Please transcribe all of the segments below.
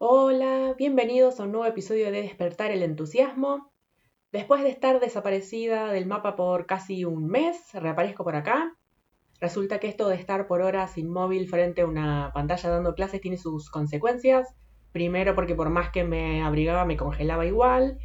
Hola, bienvenidos a un nuevo episodio de Despertar el Entusiasmo. Después de estar desaparecida del mapa por casi un mes, reaparezco por acá. Resulta que esto de estar por horas inmóvil frente a una pantalla dando clases tiene sus consecuencias. Primero porque por más que me abrigaba me congelaba igual.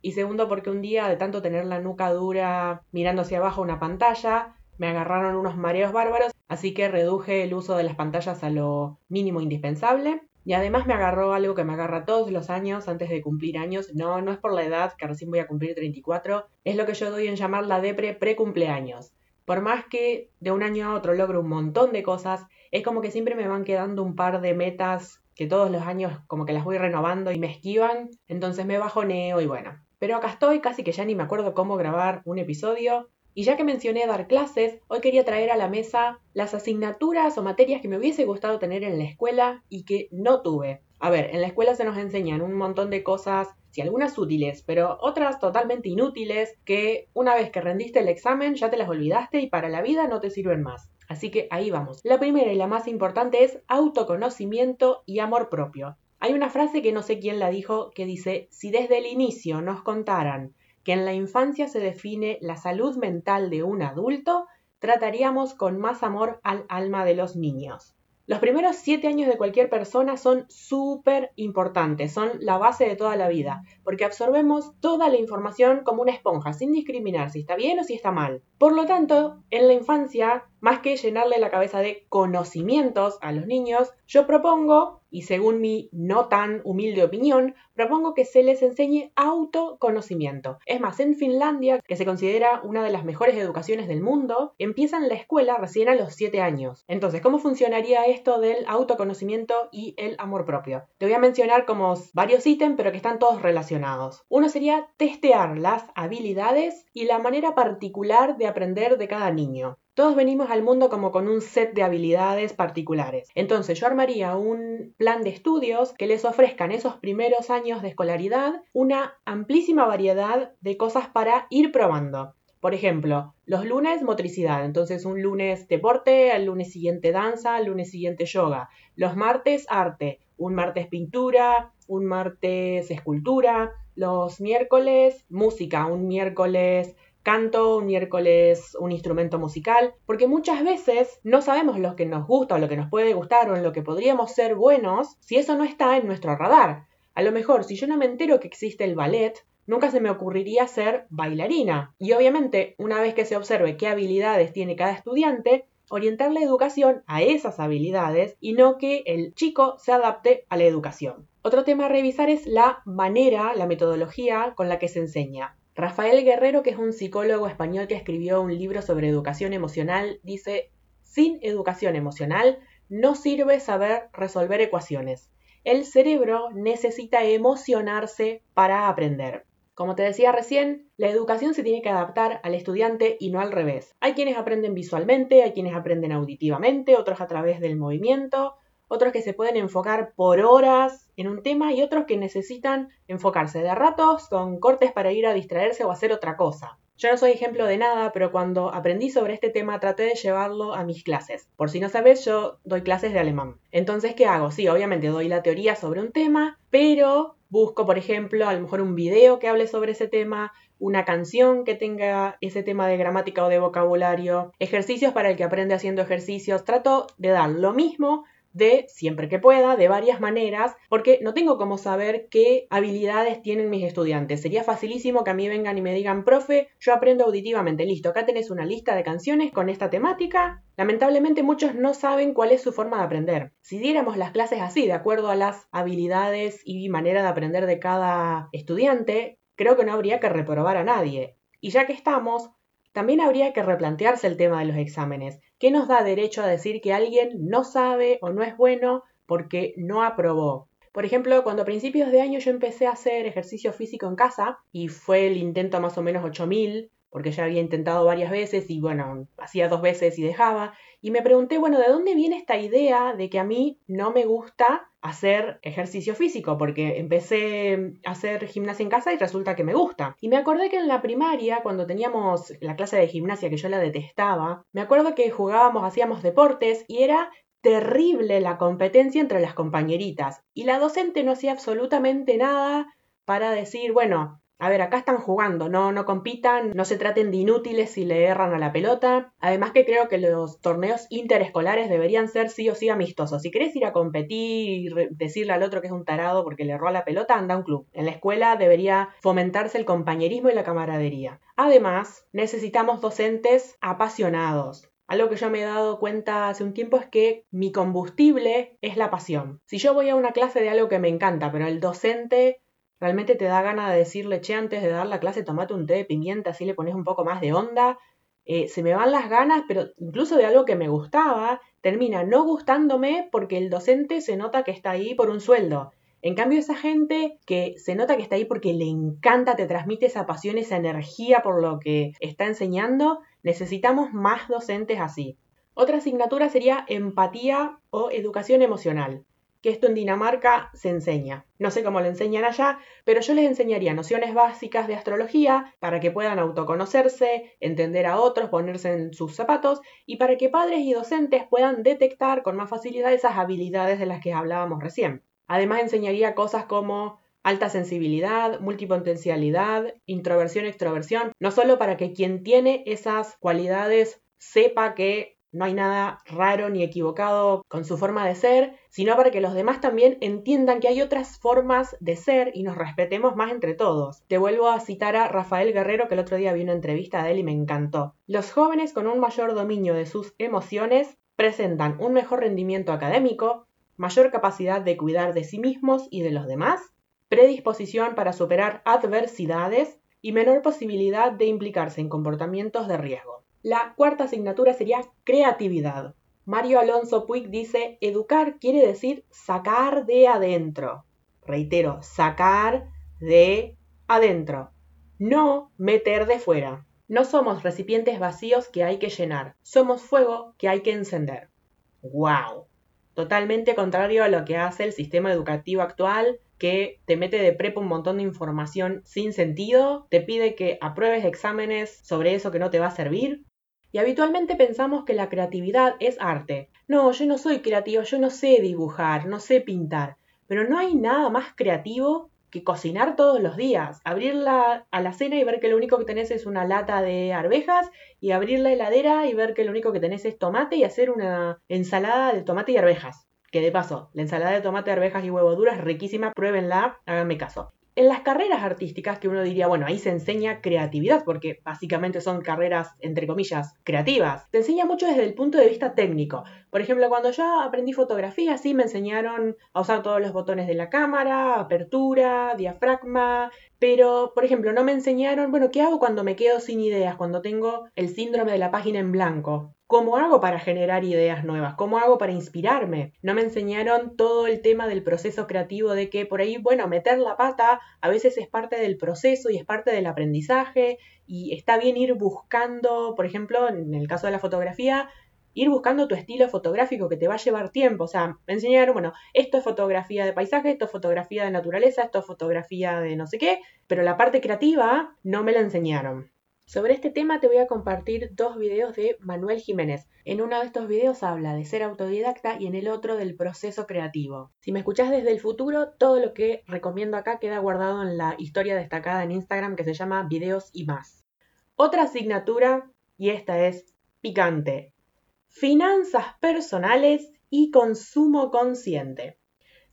Y segundo porque un día de tanto tener la nuca dura mirando hacia abajo una pantalla, me agarraron unos mareos bárbaros, así que reduje el uso de las pantallas a lo mínimo indispensable. Y además me agarró algo que me agarra todos los años antes de cumplir años. No, no es por la edad, que recién voy a cumplir 34. Es lo que yo doy en llamar la depre pre-cumpleaños. Por más que de un año a otro logro un montón de cosas, es como que siempre me van quedando un par de metas que todos los años como que las voy renovando y me esquivan. Entonces me bajoneo y bueno. Pero acá estoy, casi que ya ni me acuerdo cómo grabar un episodio. Y ya que mencioné dar clases, hoy quería traer a la mesa las asignaturas o materias que me hubiese gustado tener en la escuela y que no tuve. A ver, en la escuela se nos enseñan un montón de cosas, si algunas útiles, pero otras totalmente inútiles que una vez que rendiste el examen ya te las olvidaste y para la vida no te sirven más. Así que ahí vamos. La primera y la más importante es autoconocimiento y amor propio. Hay una frase que no sé quién la dijo que dice, si desde el inicio nos contaran que en la infancia se define la salud mental de un adulto, trataríamos con más amor al alma de los niños. Los primeros siete años de cualquier persona son súper importantes, son la base de toda la vida, porque absorbemos toda la información como una esponja, sin discriminar si está bien o si está mal. Por lo tanto, en la infancia, más que llenarle la cabeza de conocimientos a los niños, yo propongo y según mi no tan humilde opinión, propongo que se les enseñe autoconocimiento. Es más, en Finlandia, que se considera una de las mejores educaciones del mundo, empiezan la escuela recién a los 7 años. Entonces, ¿cómo funcionaría esto del autoconocimiento y el amor propio? Te voy a mencionar como varios ítems, pero que están todos relacionados. Uno sería testear las habilidades y la manera particular de aprender de cada niño. Todos venimos al mundo como con un set de habilidades particulares. Entonces yo armaría un plan de estudios que les ofrezcan esos primeros años de escolaridad una amplísima variedad de cosas para ir probando. Por ejemplo, los lunes motricidad, entonces un lunes deporte, al lunes siguiente danza, al lunes siguiente yoga. Los martes arte, un martes pintura, un martes escultura. Los miércoles música, un miércoles canto, un miércoles un instrumento musical, porque muchas veces no sabemos lo que nos gusta o lo que nos puede gustar o en lo que podríamos ser buenos si eso no está en nuestro radar. A lo mejor, si yo no me entero que existe el ballet, nunca se me ocurriría ser bailarina. Y obviamente, una vez que se observe qué habilidades tiene cada estudiante, orientar la educación a esas habilidades y no que el chico se adapte a la educación. Otro tema a revisar es la manera, la metodología con la que se enseña. Rafael Guerrero, que es un psicólogo español que escribió un libro sobre educación emocional, dice, sin educación emocional no sirve saber resolver ecuaciones. El cerebro necesita emocionarse para aprender. Como te decía recién, la educación se tiene que adaptar al estudiante y no al revés. Hay quienes aprenden visualmente, hay quienes aprenden auditivamente, otros a través del movimiento, otros que se pueden enfocar por horas en un tema y otros que necesitan enfocarse de ratos con cortes para ir a distraerse o hacer otra cosa. Yo no soy ejemplo de nada, pero cuando aprendí sobre este tema traté de llevarlo a mis clases. Por si no sabes, yo doy clases de alemán. Entonces, ¿qué hago? Sí, obviamente doy la teoría sobre un tema, pero busco, por ejemplo, a lo mejor un video que hable sobre ese tema, una canción que tenga ese tema de gramática o de vocabulario, ejercicios para el que aprende haciendo ejercicios. Trato de dar lo mismo de siempre que pueda, de varias maneras, porque no tengo cómo saber qué habilidades tienen mis estudiantes. Sería facilísimo que a mí vengan y me digan, profe, yo aprendo auditivamente, listo, acá tenés una lista de canciones con esta temática. Lamentablemente muchos no saben cuál es su forma de aprender. Si diéramos las clases así, de acuerdo a las habilidades y manera de aprender de cada estudiante, creo que no habría que reprobar a nadie. Y ya que estamos, también habría que replantearse el tema de los exámenes. ¿Qué nos da derecho a decir que alguien no sabe o no es bueno porque no aprobó? Por ejemplo, cuando a principios de año yo empecé a hacer ejercicio físico en casa, y fue el intento más o menos 8000, porque ya había intentado varias veces y bueno, hacía dos veces y dejaba. Y me pregunté, bueno, ¿de dónde viene esta idea de que a mí no me gusta hacer ejercicio físico? Porque empecé a hacer gimnasia en casa y resulta que me gusta. Y me acordé que en la primaria, cuando teníamos la clase de gimnasia que yo la detestaba, me acuerdo que jugábamos, hacíamos deportes y era terrible la competencia entre las compañeritas. Y la docente no hacía absolutamente nada para decir, bueno, a ver, acá están jugando, no, no compitan, no se traten de inútiles si le erran a la pelota. Además que creo que los torneos interescolares deberían ser sí o sí amistosos. Si querés ir a competir y decirle al otro que es un tarado porque le erró a la pelota, anda a un club. En la escuela debería fomentarse el compañerismo y la camaradería. Además, necesitamos docentes apasionados. Algo que yo me he dado cuenta hace un tiempo es que mi combustible es la pasión. Si yo voy a una clase de algo que me encanta, pero el docente realmente te da ganas de decirle, che, antes de dar la clase, tomate un té de pimienta, así le pones un poco más de onda. Eh, se me van las ganas, pero incluso de algo que me gustaba, termina no gustándome porque el docente se nota que está ahí por un sueldo. En cambio, esa gente que se nota que está ahí porque le encanta, te transmite esa pasión, esa energía por lo que está enseñando, necesitamos más docentes así. Otra asignatura sería empatía o educación emocional que esto en Dinamarca se enseña. No sé cómo lo enseñan allá, pero yo les enseñaría nociones básicas de astrología para que puedan autoconocerse, entender a otros, ponerse en sus zapatos y para que padres y docentes puedan detectar con más facilidad esas habilidades de las que hablábamos recién. Además enseñaría cosas como alta sensibilidad, multipotencialidad, introversión, extroversión, no solo para que quien tiene esas cualidades sepa que no hay nada raro ni equivocado con su forma de ser, sino para que los demás también entiendan que hay otras formas de ser y nos respetemos más entre todos. Te vuelvo a citar a Rafael Guerrero, que el otro día vi una entrevista de él y me encantó. Los jóvenes con un mayor dominio de sus emociones presentan un mejor rendimiento académico, mayor capacidad de cuidar de sí mismos y de los demás, predisposición para superar adversidades y menor posibilidad de implicarse en comportamientos de riesgo. La cuarta asignatura sería creatividad. Mario Alonso Puig dice, educar quiere decir sacar de adentro. Reitero, sacar de adentro. No meter de fuera. No somos recipientes vacíos que hay que llenar, somos fuego que hay que encender. ¡Wow! Totalmente contrario a lo que hace el sistema educativo actual, que te mete de prepa un montón de información sin sentido, te pide que apruebes exámenes sobre eso que no te va a servir, y habitualmente pensamos que la creatividad es arte. No, yo no soy creativo, yo no sé dibujar, no sé pintar. Pero no hay nada más creativo que cocinar todos los días. Abrir la, a la cena y ver que lo único que tenés es una lata de arvejas y abrir la heladera y ver que lo único que tenés es tomate y hacer una ensalada de tomate y arvejas. Que de paso, la ensalada de tomate, arvejas y huevo duro es riquísima, pruébenla, háganme caso en las carreras artísticas, que uno diría, bueno, ahí se enseña creatividad, porque básicamente son carreras, entre comillas, creativas. Se enseña mucho desde el punto de vista técnico. Por ejemplo, cuando yo aprendí fotografía, sí me enseñaron a usar todos los botones de la cámara, apertura, diafragma, pero, por ejemplo, no me enseñaron, bueno, ¿qué hago cuando me quedo sin ideas, cuando tengo el síndrome de la página en blanco? ¿Cómo hago para generar ideas nuevas? ¿Cómo hago para inspirarme? No me enseñaron todo el tema del proceso creativo de que por ahí, bueno, meter la pata a veces es parte del proceso y es parte del aprendizaje y está bien ir buscando, por ejemplo, en el caso de la fotografía, ir buscando tu estilo fotográfico que te va a llevar tiempo. O sea, me enseñaron, bueno, esto es fotografía de paisaje, esto es fotografía de naturaleza, esto es fotografía de no sé qué, pero la parte creativa no me la enseñaron. Sobre este tema te voy a compartir dos videos de Manuel Jiménez. En uno de estos videos habla de ser autodidacta y en el otro del proceso creativo. Si me escuchás desde el futuro, todo lo que recomiendo acá queda guardado en la historia destacada en Instagram que se llama Videos y más. Otra asignatura, y esta es picante, finanzas personales y consumo consciente.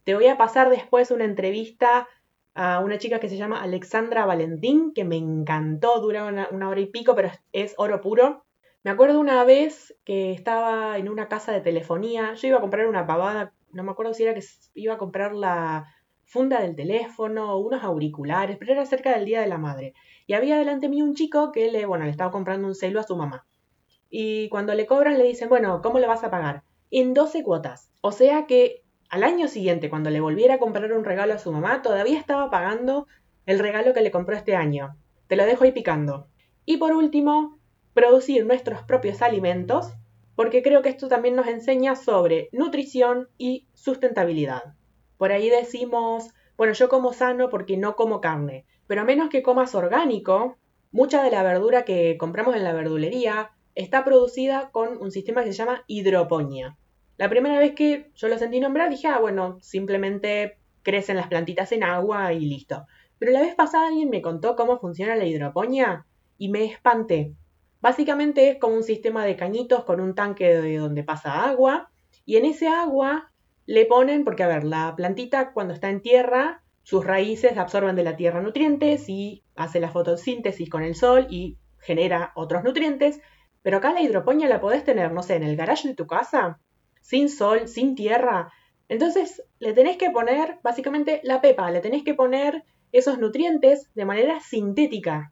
Te voy a pasar después una entrevista a una chica que se llama Alexandra Valentín, que me encantó, dura una, hora y pico, pero es, oro puro. Me acuerdo una vez que estaba en una casa de telefonía, yo iba a comprar una pavada, no me acuerdo si era que iba a comprar la funda del teléfono unos auriculares, pero era cerca del Día de la Madre. Y había delante mío un chico que le, bueno, le estaba comprando un celu a su mamá. Y cuando le cobran le dicen, bueno, ¿cómo le vas a pagar? En 12 cuotas. O sea que al año siguiente, cuando le volviera a comprar un regalo a su mamá, todavía estaba pagando el regalo que le compró este año. Te lo dejo ahí picando. Y por último, producir nuestros propios alimentos, porque creo que esto también nos enseña sobre nutrición y sustentabilidad. Por ahí decimos, bueno, yo como sano porque no como carne, pero a menos que comas orgánico, mucha de la verdura que compramos en la verdulería está producida con un sistema que se llama hidroponía. La primera vez que yo lo sentí nombrar dije, ah, bueno, simplemente crecen las plantitas en agua y listo. Pero la vez pasada alguien me contó cómo funciona la hidroponía y me espanté. Básicamente es como un sistema de cañitos con un tanque de donde pasa agua y en ese agua le ponen, porque a ver, la plantita cuando está en tierra, sus raíces absorben de la tierra nutrientes y hace la fotosíntesis con el sol y genera otros nutrientes, pero acá la hidroponía la podés tener, no sé, en el garage de tu casa, sin sol, sin tierra. Entonces le tenés que poner, básicamente, la pepa, le tenés que poner esos nutrientes de manera sintética.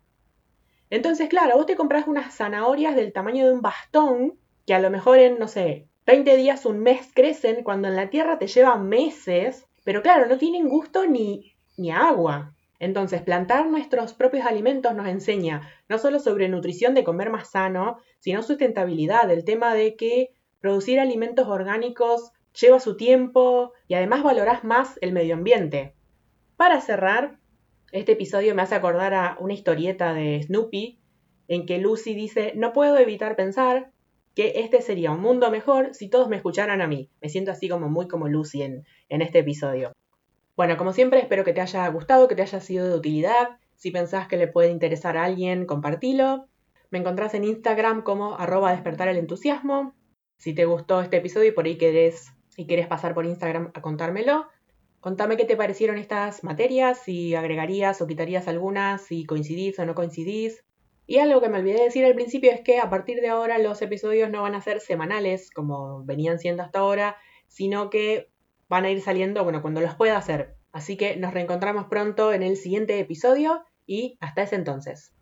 Entonces, claro, vos te compras unas zanahorias del tamaño de un bastón, que a lo mejor en, no sé, 20 días, un mes crecen, cuando en la tierra te llevan meses, pero claro, no tienen gusto ni, ni agua. Entonces, plantar nuestros propios alimentos nos enseña no solo sobre nutrición de comer más sano, sino sustentabilidad, el tema de que producir alimentos orgánicos lleva su tiempo y además valorás más el medio ambiente. Para cerrar, este episodio me hace acordar a una historieta de Snoopy en que Lucy dice, no puedo evitar pensar que este sería un mundo mejor si todos me escucharan a mí. Me siento así como muy como Lucy en, este episodio. Bueno, como siempre, espero que te haya gustado, que te haya sido de utilidad. Si pensás que le puede interesar a alguien, compartilo. Me encontrás en Instagram como arroba despertar el entusiasmo. Si te gustó este episodio y por ahí querés y quieres pasar por Instagram a contármelo, contame qué te parecieron estas materias, si agregarías o quitarías algunas, si coincidís o no coincidís. Y algo que me olvidé decir al principio es que a partir de ahora los episodios no van a ser semanales como venían siendo hasta ahora, sino que van a ir saliendo, bueno, cuando los pueda hacer. Así que nos reencontramos pronto en el siguiente episodio y hasta ese entonces.